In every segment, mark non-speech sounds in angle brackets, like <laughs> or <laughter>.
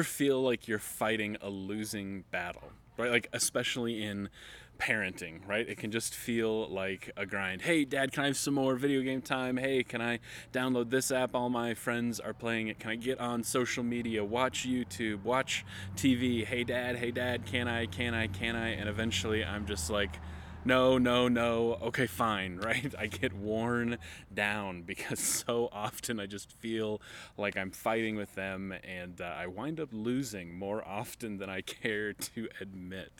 Ever feel like you're fighting a losing battle? Right? Like, especially in parenting, right? It can just feel like a grind. Hey, dad, can I have some more video game time? Hey, can I download this app? All my friends are playing it. Can I get on social media, watch YouTube, watch TV? Hey, dad, hey, dad, can I, can I, can I? And eventually I'm just like, no, no, no, okay, fine, <laughs> right? I get worn down because <laughs> so often I just feel like I'm fighting with them and uh, I wind up losing more often than I <laughs> care to admit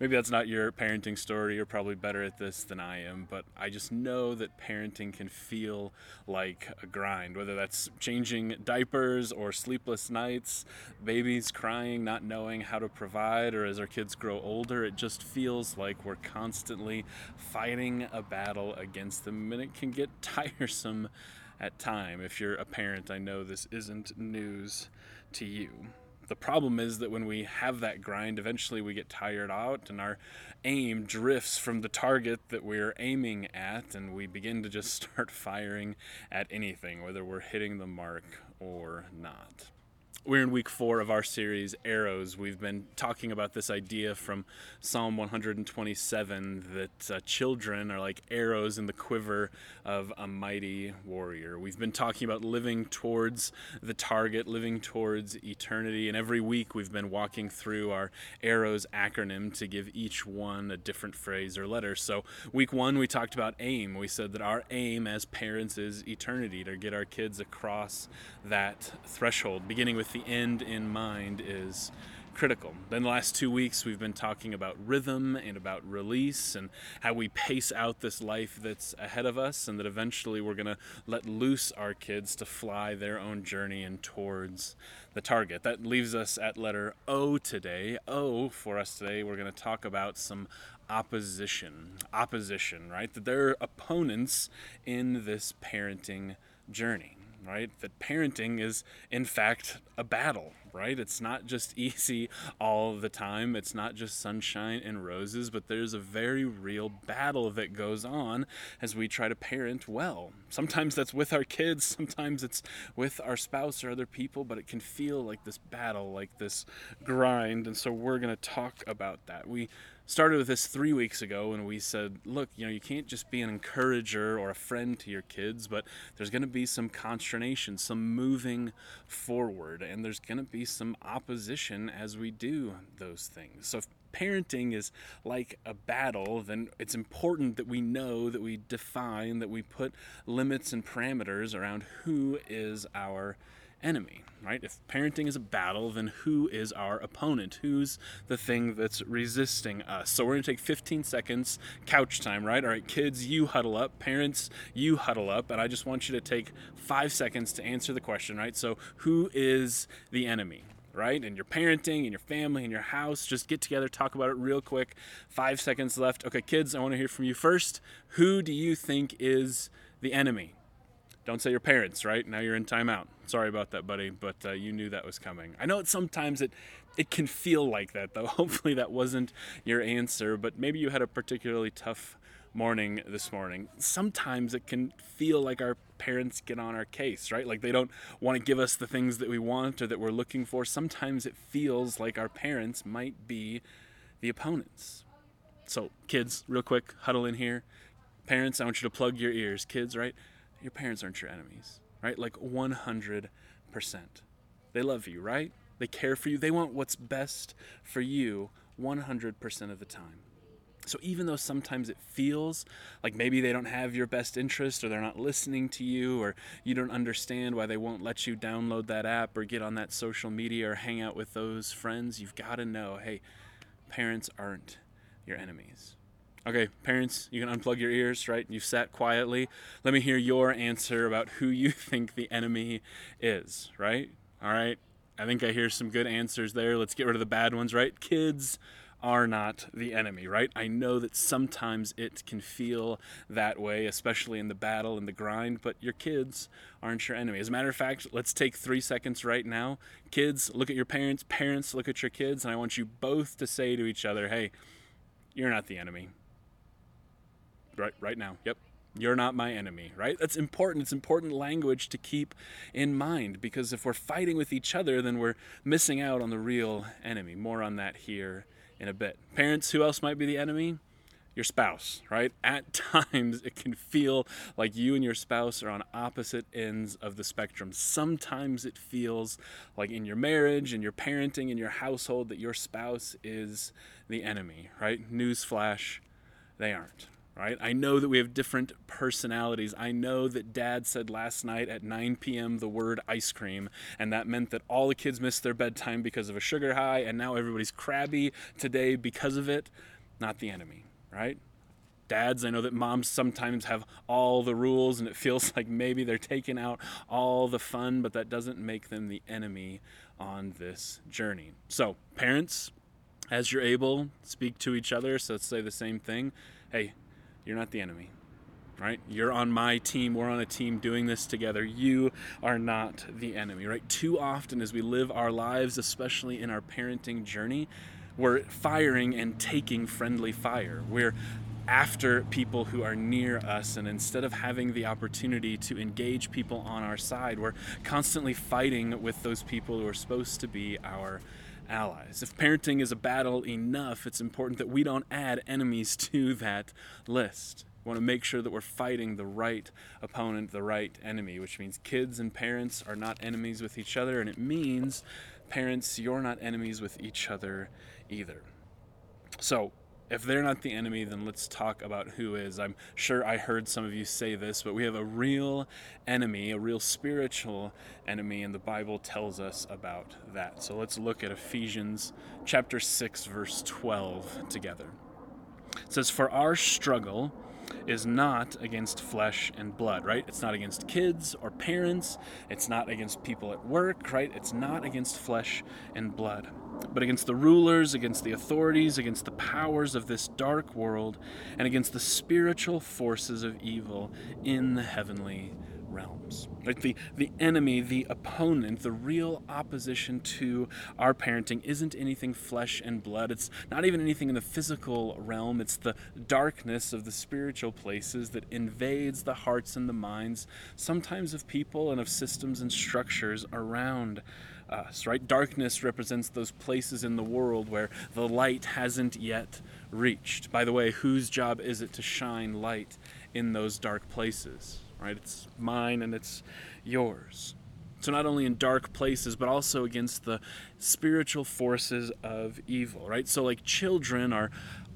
maybe that's not your parenting story. You're probably better at this than I am, but I just know that parenting can feel like a grind, whether that's changing diapers or sleepless nights, babies crying, not knowing how to provide, or as our kids grow older, it just feels like we're constantly fighting a battle against them, and it can get <laughs> tiresome at time. If you're a parent, I know this isn't news to you the problem is that when we have that grind, eventually we get tired out and our aim drifts from the target that we're aiming at, and we begin to just <laughs> start firing at anything, whether we're hitting the mark or not. We're in week four of our series, Arrows. We've been talking about this idea from Psalm 127 that uh, children are like arrows in the quiver of a mighty warrior. We've been talking about living towards the target, living towards eternity, and every week we've been walking through our Arrows acronym to give each one a different phrase or letter. So, week one, we talked about aim. We said that our aim as parents is eternity, to get our kids across that threshold, beginning with the end in mind is critical. Then the last two weeks we've been talking about rhythm and about release and how we pace out this life that's ahead of us and that eventually we're going to let loose our kids to fly their own journey and towards the target. That leaves us at letter O today. O for us today, we're going to talk about some opposition. Opposition, right? That there are opponents in this parenting journey right? That parenting is, in fact, a battle, right? It's not just <laughs> easy all the time. It's not just sunshine and roses, but there's a very real battle that goes on as we try to parent well. Sometimes that's with our kids, <laughs> sometimes it's with our spouse or other people, but it can feel like this battle, like this grind. And so we're going to talk about that. We started with this three weeks ago and we said look you know you can't just be an encourager or a friend to your kids but there's going to be some consternation some moving forward and there's going to be some opposition as we do those things. So if parenting is like a battle then it's important that we know that we define that we put limits and parameters around who is our enemy, right? If parenting is a battle, then who is our opponent? Who's the thing that's resisting us? So we're going to take 15 seconds, couch time, right? All right, kids, you huddle up. Parents, you huddle up. And I just want you to take five seconds to answer the question, right? So who is the enemy? right? And your parenting and your family and your house. Just get together, talk about it real quick. Five seconds left. Okay, kids, I want to hear from you first. Who do you think is the enemy? Don't say your parents, right? Now you're in timeout. Sorry about that, buddy, but uh, you knew that was coming. I know it sometimes it it can feel like that though. <laughs> Hopefully that wasn't your answer, but maybe you had a particularly tough morning this morning. Sometimes it can feel like our parents get on our case, right? Like they don't want to give us the things that we want or that we're looking for. Sometimes it feels like our parents might be the opponents. So, kids, real quick, huddle in here. Parents, I want you to plug your ears. Kids, right? Your parents aren't your enemies, right? Like 100%. They love you, right? They care for you. They want what's best for you 100% of the time. So even though sometimes it feels like maybe they don't have your best interest or they're not listening to you or you don't understand why they won't let you download that app or get on that social media or hang out with those friends, you've got to know hey, parents aren't your enemies. Okay, parents, you can unplug your ears, right? You've sat quietly. Let me hear your answer about who you <laughs> think the enemy is, right? All right, I think I hear some good answers there. Let's get rid of the bad ones, right? Kids are not the enemy, right? I know that sometimes it can feel that way, especially in the battle and the grind, but your kids aren't your enemy. As a matter of fact, let's take three seconds right now. Kids, look at your parents. Parents, look at your kids. And I want you both to say to each other, hey, you're not the enemy right right now. Yep. You're not my enemy, right? That's important. It's important language to keep in mind because if we're fighting with each other, then we're missing out on the real enemy. More on that here in a bit. Parents, who else might be the enemy? Your spouse, right? At <laughs> times, it can feel like you and your spouse are on opposite ends of the spectrum. Sometimes it feels like in your marriage, in your parenting, in your household, that your spouse is the enemy, right? Newsflash, they aren't right? I know that we have different personalities. I know that dad said last night at 9 p.m. the word ice cream, and that meant that all the kids missed their bedtime because of a sugar high, and now everybody's crabby today because of it. Not the enemy, right? Dads, I know that moms sometimes have all the rules and it feels <laughs> like maybe they're taking out all the fun, but that doesn't make them the enemy on this journey. So, parents, as you're able, speak to each other. So, let's say the same thing. Hey, you're not the enemy, right? You're on my team. We're on a team doing this together. You are not the enemy, right? Too often as we live our lives, especially in our parenting journey, we're firing and taking friendly fire. We're after people who are near us, and instead of having the opportunity to engage people on our side, we're constantly fighting with those people who are supposed to be our allies. If parenting is a battle enough, it's important that we don't add enemies <laughs> to that list. We want to make sure that we're fighting the right opponent, the right enemy, which means kids and parents are not enemies with each other, and it means, parents, you're not enemies with each other either. So, if they're not the enemy, then let's talk about who is. I'm sure I heard some of you say this, but we have a real enemy, a real spiritual enemy, and the Bible tells us about that. So let's look at Ephesians chapter 6, verse 12 together. It says, For our struggle is not against flesh and blood, right? It's not against kids or parents. It's not against people at work, right? It's not against flesh and blood but against the rulers, against the authorities, against the powers of this dark world, and against the spiritual forces of evil in the heavenly realms. Right? The, the enemy, the opponent, the real opposition to our parenting isn't anything flesh and blood. It's not even anything in the physical realm. It's the darkness of the spiritual places that invades the hearts and the minds, sometimes of people and of systems and structures around us, right? Darkness represents those places in the world where the light hasn't yet reached. By the way, whose job is it to shine light in those dark places, right? It's mine and it's yours. So, not only in dark places, but also against the spiritual forces of evil, right? So, like children are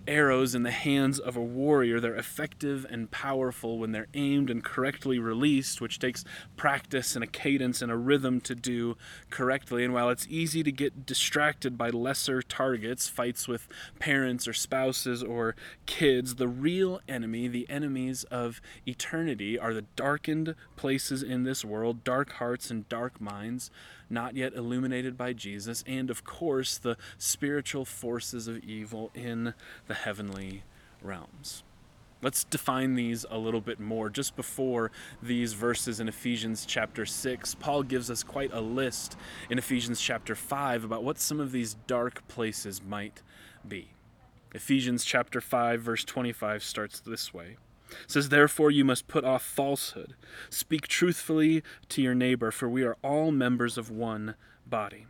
arrows in the hands of a warrior. They're effective and powerful when they're aimed and correctly released, which takes practice and a cadence and a rhythm to do correctly. And while it's easy to get distracted by lesser targets, fights with parents or spouses or kids, the real enemy, the enemies of eternity, are the darkened places in this world, dark hearts and dark minds not yet illuminated by Jesus, and of course, the spiritual forces of evil in the heavenly realms. Let's define these a little bit more. Just before these verses in Ephesians chapter 6, Paul gives us quite a list in Ephesians chapter 5 about what some of these dark places might be. Ephesians chapter 5 verse 25 starts this way. It says, Therefore, you must put off falsehood. Speak truthfully to your neighbor, for we are all members of one body.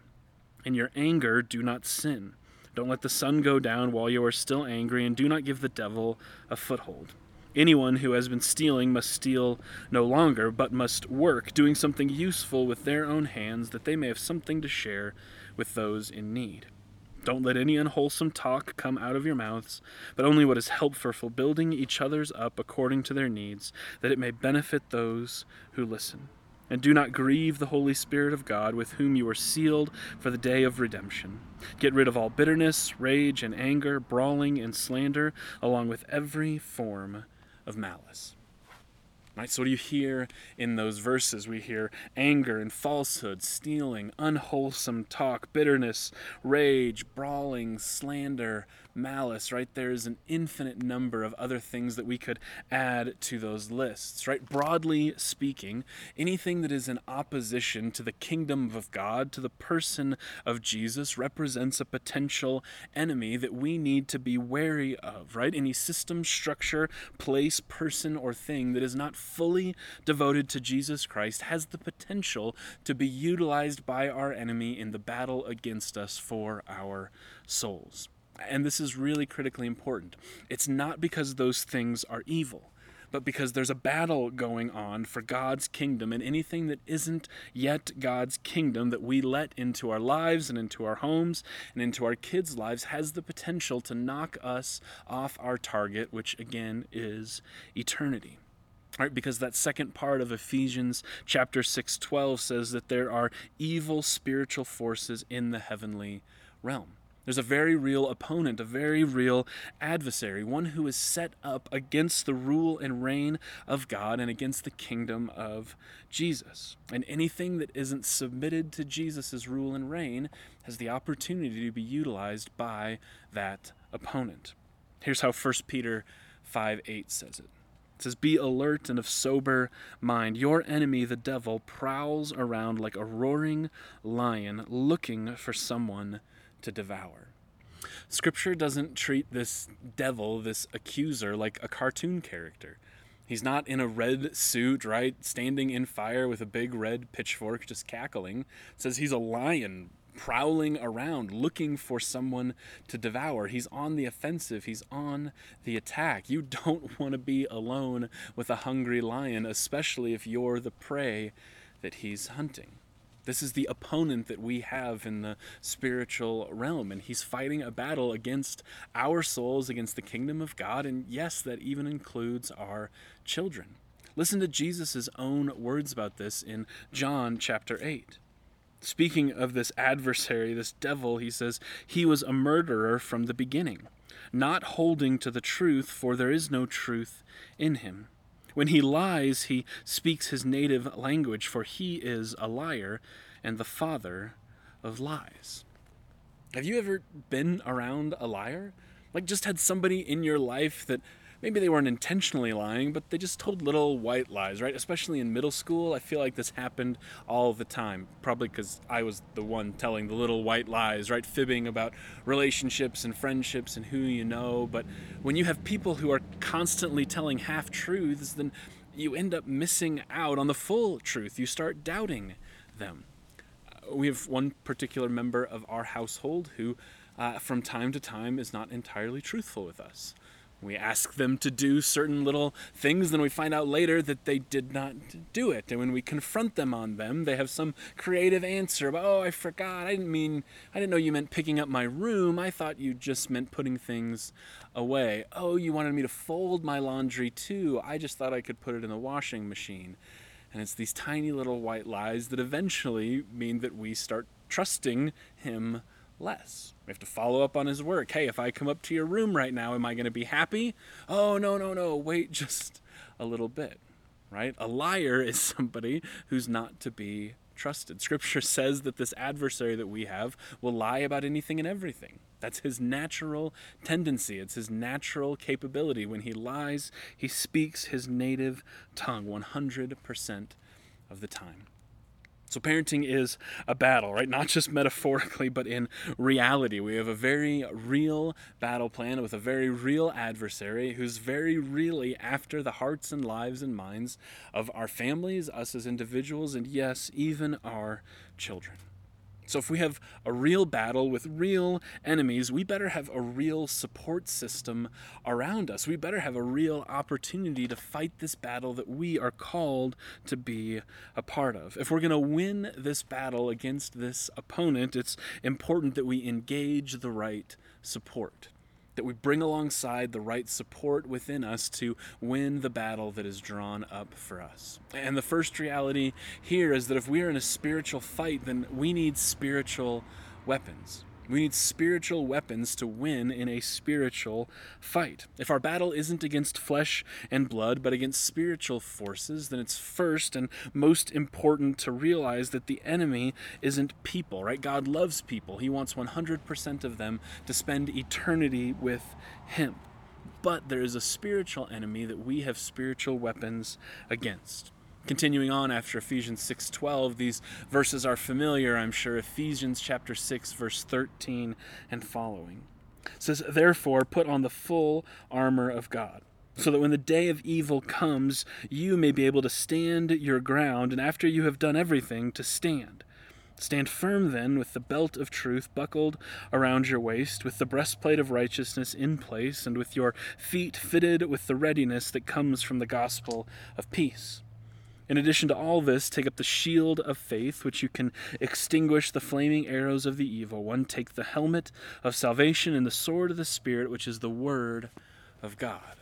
In your anger, do not sin. Don't let the sun go down while you are still angry, and do not give the devil a foothold. Anyone who has been stealing must steal no longer, but must work, doing something useful with their own hands, that they may have something to share with those in need. Don't let any unwholesome talk come out of your mouths, but only what is helpful for building each other's up according to their needs, that it may benefit those who listen. And do not grieve the Holy Spirit of God, with whom you are sealed for the day of redemption. Get rid of all bitterness, rage, and anger, brawling, and slander, along with every form of malice. Right? So, what do you hear in those verses? We hear anger and falsehood, stealing, unwholesome talk, bitterness, rage, brawling, slander, malice, right? There's an infinite number of other things that we could add to those lists, right? Broadly speaking, anything that is in opposition to the kingdom of God, to the person of Jesus, represents a potential enemy that we need to be wary of, right? Any system, structure, place, person, or thing that is not fully devoted to Jesus Christ has the potential to be utilized by our enemy in the battle against us for our souls. And this is really critically important. It's not because those things are evil, but because there's a battle going on for God's kingdom, and anything that isn't yet God's kingdom that we let into our lives and into our homes and into our kids' lives has the potential to knock us off our target, which again is eternity. Right, because that second part of Ephesians chapter 6:12 says that there are evil spiritual forces in the heavenly realm. There's a very real opponent, a very real adversary, one who is set up against the rule and reign of God and against the kingdom of Jesus. And anything that isn't submitted to Jesus' rule and reign has the opportunity to be utilized by that opponent. Here's how 1 Peter 5 8 says it. It says, Be alert and of sober mind. Your enemy, the devil, prowls around like a roaring lion looking for someone to devour. Scripture doesn't treat this devil, this accuser, like a cartoon character. He's not in a red suit, right? Standing in fire with a big red pitchfork, just cackling. It says he's a lion prowling around looking for someone to devour. He's on the offensive, he's on the attack. You don't <laughs> want to be alone with a hungry lion, especially if you're the prey that he's hunting. This is the opponent that we have in the spiritual realm, and he's fighting a battle against our souls, against the kingdom of God, and yes, that even includes our children. Listen to Jesus' own words about this in John chapter 8. Speaking of this adversary, this devil, he says, He was a murderer from the beginning, not holding to the truth, for there is no truth in him. When he lies, he speaks his native language, for he is a liar and the father of lies. Have you ever been around a liar? Like, just had somebody in your life that maybe they weren't intentionally lying, but they just told little white lies, right? Especially in middle school, I feel like this happened all the time. Probably because I was the one telling the little white lies, right? Fibbing about relationships and friendships and who you know. But when you have people who are constantly telling half truths, then you end up missing out on the full truth. You start doubting them. Uh, we have one particular member of our household who, uh, from time to time, is not entirely truthful with us. We ask them to do certain little things, then we find out later that they did not do it. And when we confront them on them, they have some creative answer about, oh, I forgot. I didn't mean, I didn't know you meant picking up my room. I thought you just meant putting things away. Oh, you wanted me to fold my laundry too. I just thought I could put it in the washing machine. And it's these tiny little white lies that eventually mean that we start trusting him less. We have to follow up on his work. Hey, if I come up to your room right now, am I going to be happy? Oh, no, no, no. Wait <laughs> just a little bit, right? A liar is <laughs> somebody who's not to be trusted. Scripture <laughs> says that this adversary that we have will lie about anything and everything. That's his natural tendency. It's his natural capability. When he lies, he speaks his native tongue 100% of the time. So parenting is a battle, right? Not just metaphorically, but in reality. We have a very real battle plan with a very real adversary who's very really after the hearts and lives and minds of our families, us as individuals, and yes, even our children. So, if we have a real battle with real enemies, we better have a real support system around us. We better have a real opportunity to fight this battle that we are called to be a part of. If we're going to win this battle against this opponent, it's important that we engage the right support that we bring alongside the right support within us to win the battle that is drawn up for us. And the first reality here is that if we are in a spiritual fight, then we need spiritual weapons. We need spiritual weapons to win in a spiritual fight. If our battle isn't against flesh and blood, but against spiritual forces, then it's first and most important to realize that the enemy isn't people, right? God loves people. He wants 100% of them to spend eternity with Him. But there is a spiritual enemy that we have spiritual weapons against. Continuing on after Ephesians 6:12, these verses are familiar, I'm sure. Ephesians chapter 6 verse 13 and following. It says, "Therefore put on the full armor of God, so that when the day of evil comes, you may be able to stand your ground, and after you have done everything, to stand." Stand firm then with the belt of truth buckled around your waist, with the breastplate of righteousness in place, and with your feet fitted with the readiness that comes from the gospel of peace. In addition to all this, take up the shield of faith, which you can extinguish the flaming arrows of the evil one. Take the helmet of salvation and the sword of the Spirit, which is the Word of God.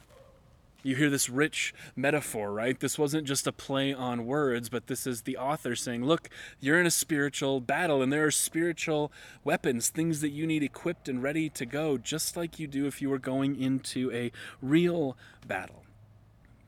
You hear this rich metaphor, right? This wasn't just a play on words, but this is the author saying, Look, you're in a spiritual battle, and there are spiritual weapons, things that you need equipped and ready to go, just like you do if you were going into a real battle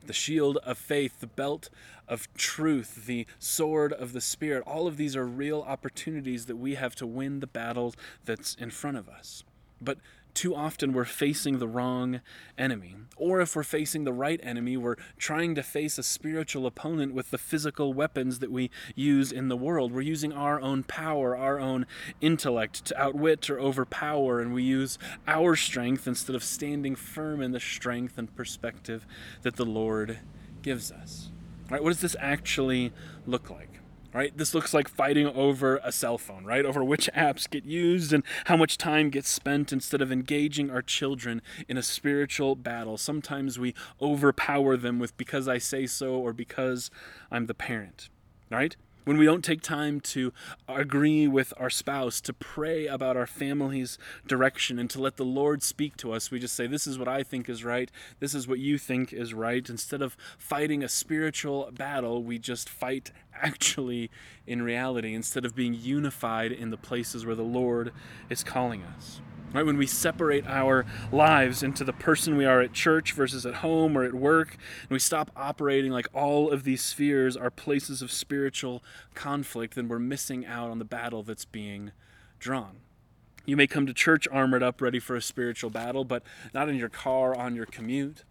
the shield of faith, the belt of truth, the sword of the Spirit. All of these are real opportunities that we have to win the battles that's in front of us. But too often we're facing the wrong enemy. Or if we're facing the right enemy, we're trying to face a spiritual opponent with the physical weapons that we use in the world. We're using our own power, our own intellect to outwit or overpower, and we use our strength instead of standing firm in the strength and perspective that the Lord gives us. All right, what does this actually look like? Right? This looks like fighting over a cell phone, right? Over which apps get used and how much time gets spent instead of engaging our children in a spiritual battle. Sometimes we overpower them with because I say so or because I'm the parent, right? When we don't take time to agree with our spouse, to pray about our family's direction, and to let the Lord speak to us, we just say, This is what I think is right, this is what you think is right. Instead of fighting a spiritual battle, we just fight <laughs> actually in reality, instead of being unified in the places where the Lord is calling us. Right? When we separate our lives into the person we are at church versus at home or at work, and we stop operating like all of these spheres are places of spiritual conflict, then we're missing out on the battle that's being drawn. You may come to church armored up, ready for a spiritual battle, but not in your car on your commute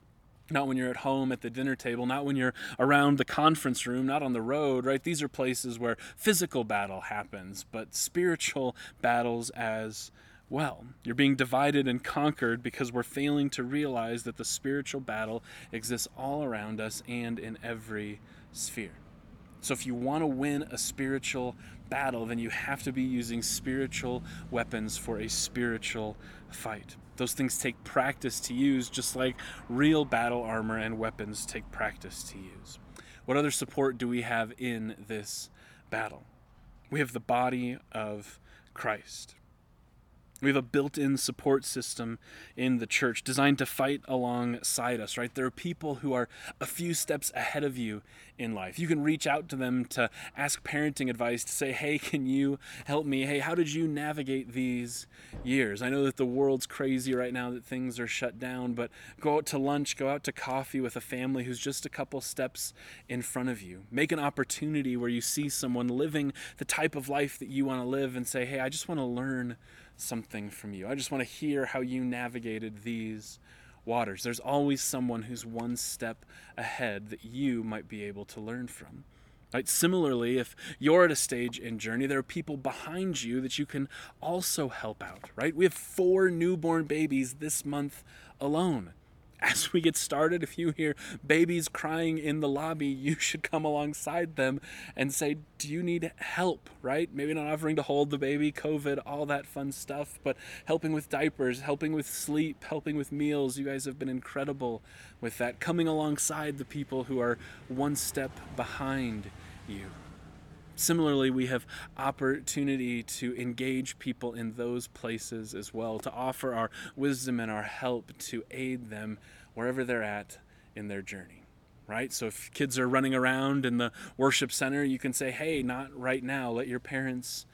not when you're at home at the dinner table, not when you're around the conference room, not on the road, right? These are places where physical battle happens, but spiritual battles as well. You're being divided and conquered because we're failing to realize that the spiritual battle exists all around us and in every sphere. So, if you want to win a spiritual battle, then you have to be using spiritual weapons for a spiritual fight. Those things take practice to use, just like real battle armor and weapons take practice to use. What other support do we have in this battle? We have the body of Christ. We have a built in support system in the church designed to fight alongside us, right? There are people who are a few steps ahead of you in life. You can reach out to them to ask parenting advice, to say, hey, can you help me? Hey, how did you navigate these years? I know that the world's crazy right now, that things are shut down, but go out to lunch, go out to coffee with a family who's just a couple steps in front of you. Make an opportunity where you see someone living the type of life that you want to live and say, hey, I just want to learn something from you. I just want to hear how you navigated these waters. There's always someone who's one step ahead that you might be able to learn from. Right? Similarly, if you're at a stage in journey, there are people behind you that you can also help out, right? We have four newborn babies this month alone as we get started, if you hear babies crying in the lobby, you should come alongside them and say, Do you need help? Right? Maybe not offering to hold the baby, COVID, all that fun stuff, but helping with diapers, helping with sleep, helping with meals. You guys have been incredible with that, coming alongside the people who are one step behind you. Similarly, we have opportunity to engage people in those places as well, to offer our wisdom and our help to aid them wherever they're at in their journey. Right? So if kids are running around in the worship center, you can say, hey, not right now. Let your parents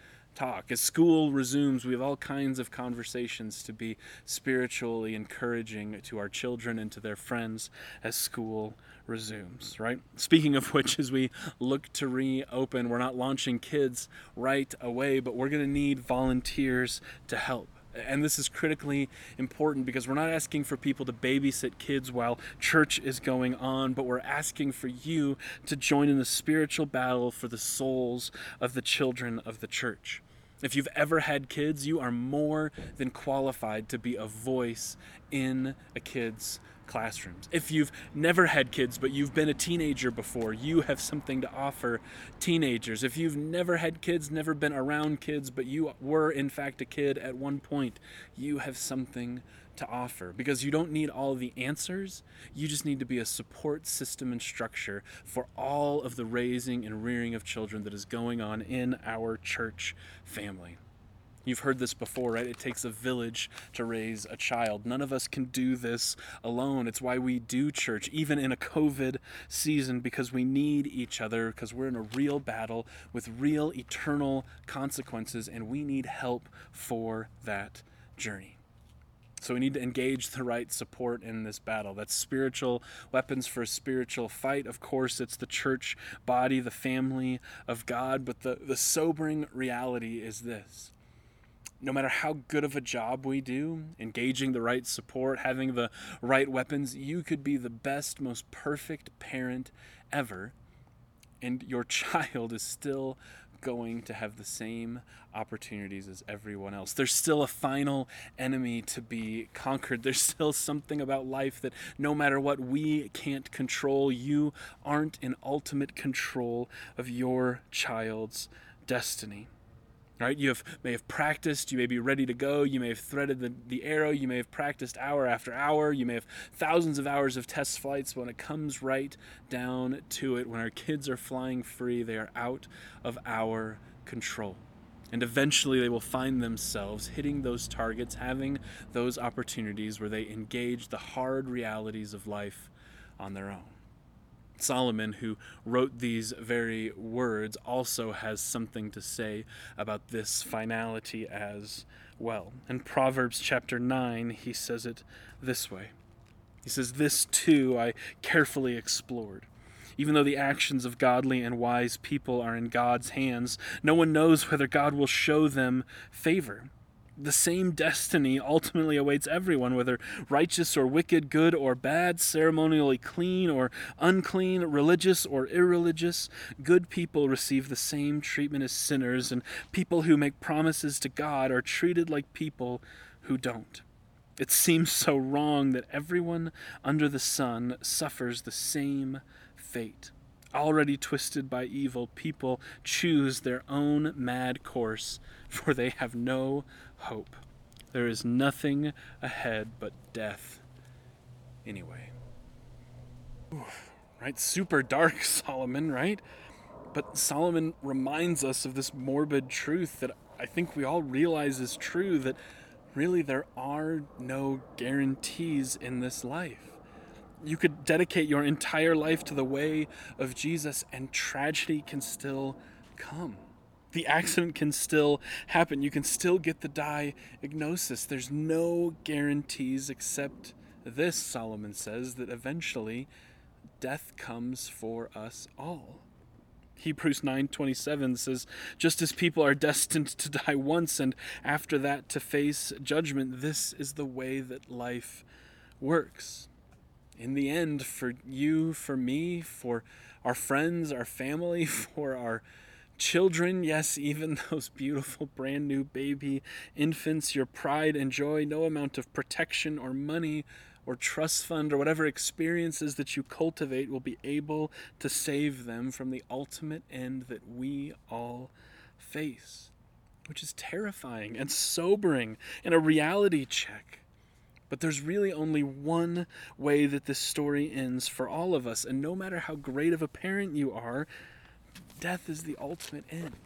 talk. As school resumes, we have all kinds of conversations to be spiritually encouraging to our children and to their friends as school resumes, right? Speaking of <laughs> which, as we look to reopen, we're not launching kids right away, but we're going to need volunteers to help. And this is critically important because we're not asking for people to babysit kids while church is going on, but we're asking for you to join in the spiritual battle for the souls of the children of the church. If you've ever had kids, you are more than qualified to be a voice in a kid's classrooms. If you've never had kids but you've been a teenager before, you have something to offer teenagers. If you've never had kids, never been around kids, but you were in fact a kid at one point, you have something to offer because you don't need all the answers. You just need to be a support system and structure for all of the raising and rearing of children that is going on in our church family. You've heard this before, right? It takes a village to raise a child. None of us can do this alone. It's why we do church, even in a COVID season, because we need each other, because we're in a real battle with real eternal consequences, and we need help for that journey. So we need to engage the right support in this battle. That's spiritual weapons for a spiritual fight. Of course, it's the church body, the family of God. But the, the sobering reality is this no matter how good of a job we do, engaging the right support, having the right weapons, you could be the best, most perfect parent ever, and your <laughs> child is still going to have the same opportunities as everyone else. There's still a final enemy to be conquered. There's still something about life that no matter what we can't control, you aren't in ultimate control of your child's destiny right? You have may have practiced you may be ready to go you may have threaded the, the arrow you may have practiced hour after hour you may have thousands of hours of test flights. But when it comes right down to it when our kids are flying free they are out of our control. And eventually they will find themselves hitting those targets having those opportunities where they engage the hard realities of life on their own Solomon, who wrote these very words, also has something to say about this finality as well. In Proverbs chapter 9, he says it this way He says, This too I carefully explored. Even though the actions of godly and wise people are in God's hands, no one knows whether God will show them favor the same destiny ultimately awaits everyone, whether righteous or wicked, good or bad, ceremonially clean or unclean, religious or irreligious. Good people receive the same treatment as sinners, and people who make promises to God are treated like people who don't. It seems so wrong that everyone under the sun suffers the same fate. Already twisted by evil, people choose their own mad course, <laughs> for they have no hope. There is nothing ahead but death anyway. Oof, right? Super dark, <laughs> Solomon, right? But Solomon reminds us of this morbid truth that I think we all realize is true that really there are no guarantees in this life. You could dedicate your entire life to the way of Jesus, and tragedy can still come the accident can still happen. You can still get the diagnosis. There's no guarantees except this, Solomon says, that eventually death comes for us all. Hebrews 9:27 says just as people are destined to die once and after that to face judgment this is the way that life works. In the end for you, for me, for our friends, our family, <laughs> for our children, yes, <laughs> even those beautiful brand new baby infants, your pride and joy, no amount of protection or money or trust fund or whatever experiences that you cultivate will be able to save them from the ultimate end that we all face, which is terrifying and sobering and a reality check. But there's really only one way that this story ends for all of us. And no matter how great of a parent you are, death is the ultimate end.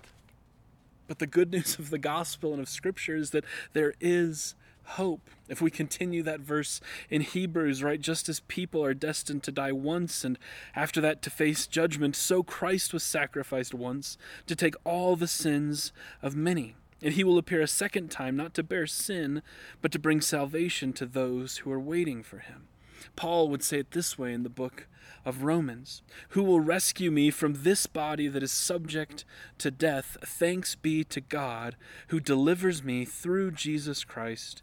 But the good news of the gospel and of scripture is that there is hope. If we continue that verse in Hebrews, right, just as people are destined to die once and after that to face judgment, so Christ was sacrificed once to take all the sins of many. And he will appear a second time, not to bear sin, but to bring salvation to those who are waiting for him. Paul would say it this way in the book of Romans Who will rescue me from this body that is subject to death? Thanks be to God who delivers me through Jesus Christ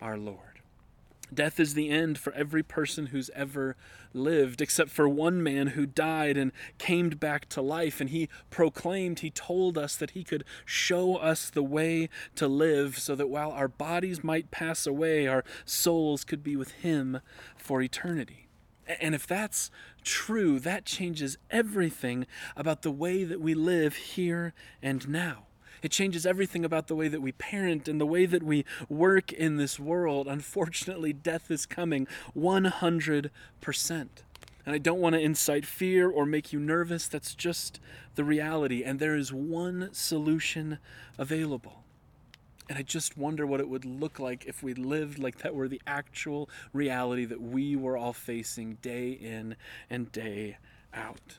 our Lord. Death is the end for every person who's ever lived, except for one man who died and came back to life. And he proclaimed, he told us that he could show us the way to live so that while our bodies might pass away, our souls could be with him for eternity. And if that's true, that changes everything about the way that we live here and now. It changes everything about the way that we parent and the way that we work in this world. Unfortunately, death is coming 100%. And I don't want to incite fear or make you nervous. That's just the reality. And there is one solution available. And I just wonder what it would look like if we lived like that were the actual reality that we were all facing day in and day out.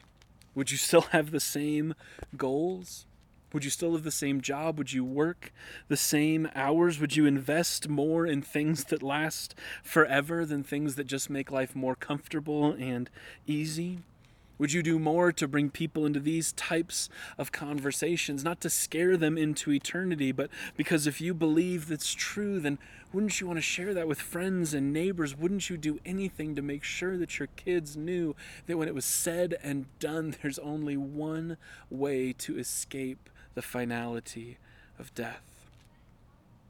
Would you still have the same goals? Would you still have the same job? Would you work the same hours? Would you invest more in things that last forever than things that just make life more comfortable and easy? Would you do more to bring people into these types of conversations, not to scare them into eternity, but because if you believe that's true, then wouldn't you want to share that with friends and neighbors? Wouldn't you do anything to make sure that your kids knew that when it was said and done, there's only one way to escape the finality of death.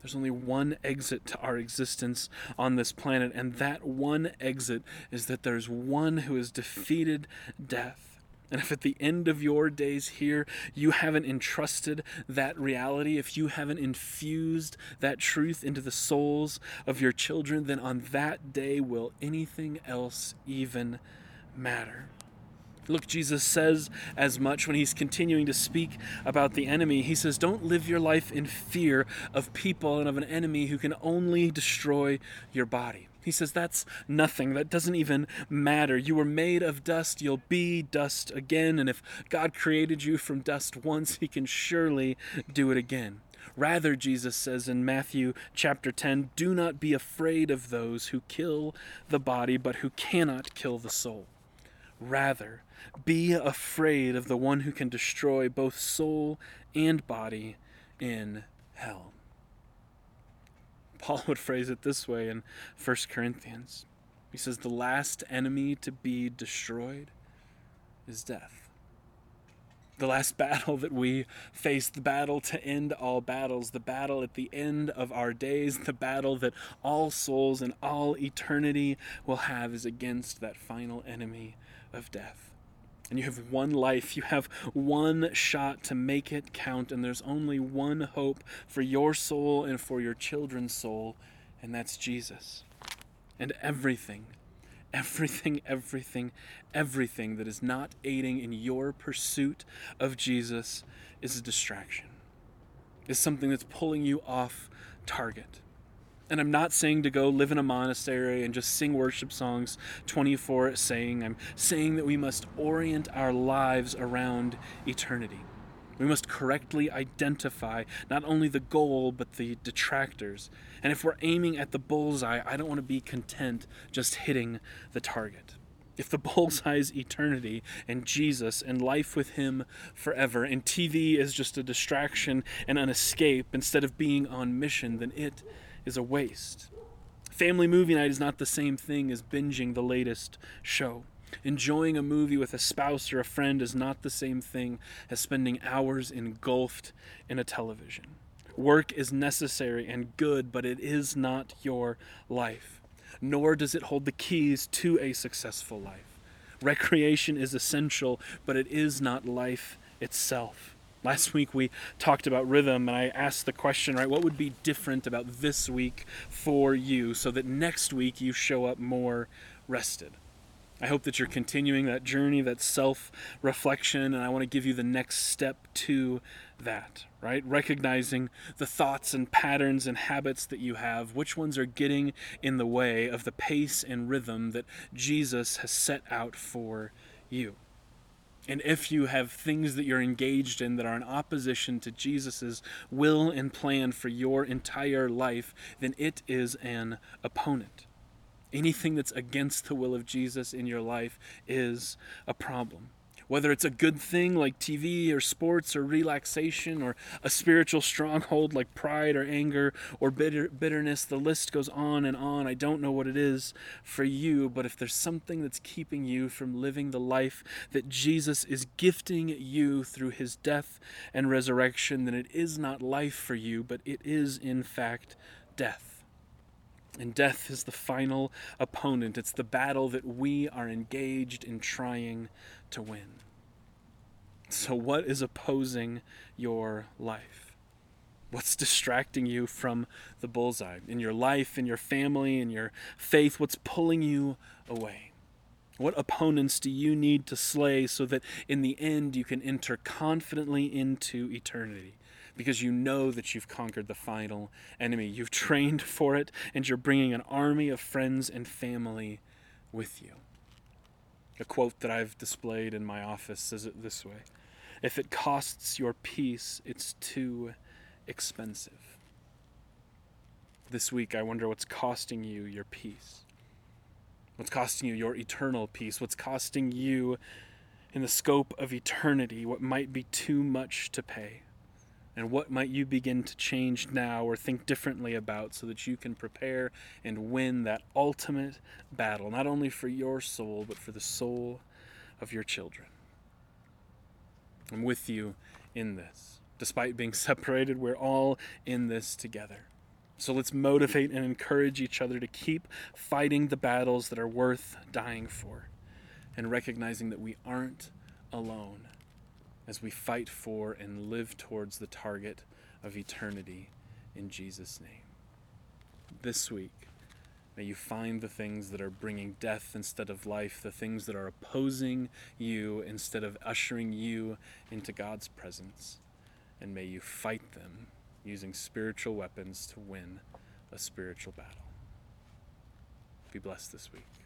There's only one exit to our existence on this planet, and that one exit is that there's one who has defeated death. And if at the end of your days here you haven't entrusted that reality, if you haven't infused that truth into the souls of your children, then on that day will anything else even matter? Look, Jesus says as much when he's continuing to speak about the enemy. He says, Don't live your life in fear of people and of an enemy who can only destroy your body. He says, That's nothing. That doesn't even matter. You were made of dust. You'll be dust again. And if God created you from dust once, he can surely do it again. Rather, Jesus says in Matthew chapter 10, do not be afraid of those who kill the body, but who cannot kill the soul. Rather, be afraid of the one who can destroy both soul and body in hell. Paul would phrase it this way in 1 Corinthians. He says, The last enemy to be destroyed is death. The last battle that we face, the battle to end all battles, the battle at the end of our days, the battle that all souls and all eternity will have is against that final enemy of death and you have one life. You have one shot to make it count, and there's only one hope for your soul and for your children's soul, and that's Jesus. And everything, everything, everything, everything that is not aiding in your pursuit of Jesus is a distraction, is something that's pulling you off target. And I'm not saying to go live in a monastery and just sing worship songs 24 saying. I'm saying that we must orient our lives around eternity. We must correctly identify not only the goal, but the detractors. And if we're aiming at the bullseye, I don't want to be content just hitting the target. If the <laughs> bullseye is eternity and Jesus and life with Him forever, and TV is just a distraction and an escape instead of being on mission, then it is a waste. Family movie night is not the same thing as binging the latest show. Enjoying a movie with a spouse or a friend is not the same thing as spending hours engulfed in a television. Work is necessary and good, but it is not your life, nor does it hold the keys to a successful life. Recreation is essential, but it is not life itself. Last week we talked about rhythm, and I asked the question, right, what would be different about this week for you so that next week you show up more rested? I hope that you're continuing that journey, that self reflection, and I want to give you the next step to that, right? Recognizing the thoughts and patterns and habits that you have, which ones are getting in the way of the pace and rhythm that Jesus has set out for you. And if you have things that you're engaged in that are in opposition to Jesus' will and plan for your entire life, then it is an opponent. Anything that's against the will of Jesus in your life is a problem whether it's a good thing like TV or sports or relaxation or a spiritual stronghold like pride or anger or bitter, bitterness, the list goes on and on. I don't know what it is for you, but if there's something that's keeping you from living the life that Jesus is gifting you through his death and resurrection, then it is not life for you, but it is in fact death. And death is the final opponent. It's the battle that we are engaged in trying to win. So, what is opposing your life? What's distracting you from the bullseye in your life, in your family, in your faith? What's pulling you away? What opponents do you need to slay so that in the end you can enter confidently into eternity? Because you know that you've conquered the final enemy. You've <laughs> trained for it, and you're bringing an army of friends and family with you. A quote that I've displayed in my office says it this way If it costs your peace, it's too expensive. This week, I wonder what's costing you your peace. What's costing you your eternal peace? What's costing you, in the scope of eternity, what might be too much to pay? And what might you begin to change now or think differently about so that you can prepare and win that ultimate battle, not only for your soul, but for the soul of your children? I'm with you in this. Despite being <laughs> separated, we're all in this together. So let's motivate and encourage each other to keep fighting the battles that are worth dying for and recognizing that we aren't alone as we fight for and live towards the target of eternity in Jesus' name. This week, may you find the things that are bringing death instead of life, the things that are opposing you instead of ushering you into God's presence, and may you fight them using spiritual weapons to win a spiritual battle. Be blessed this week.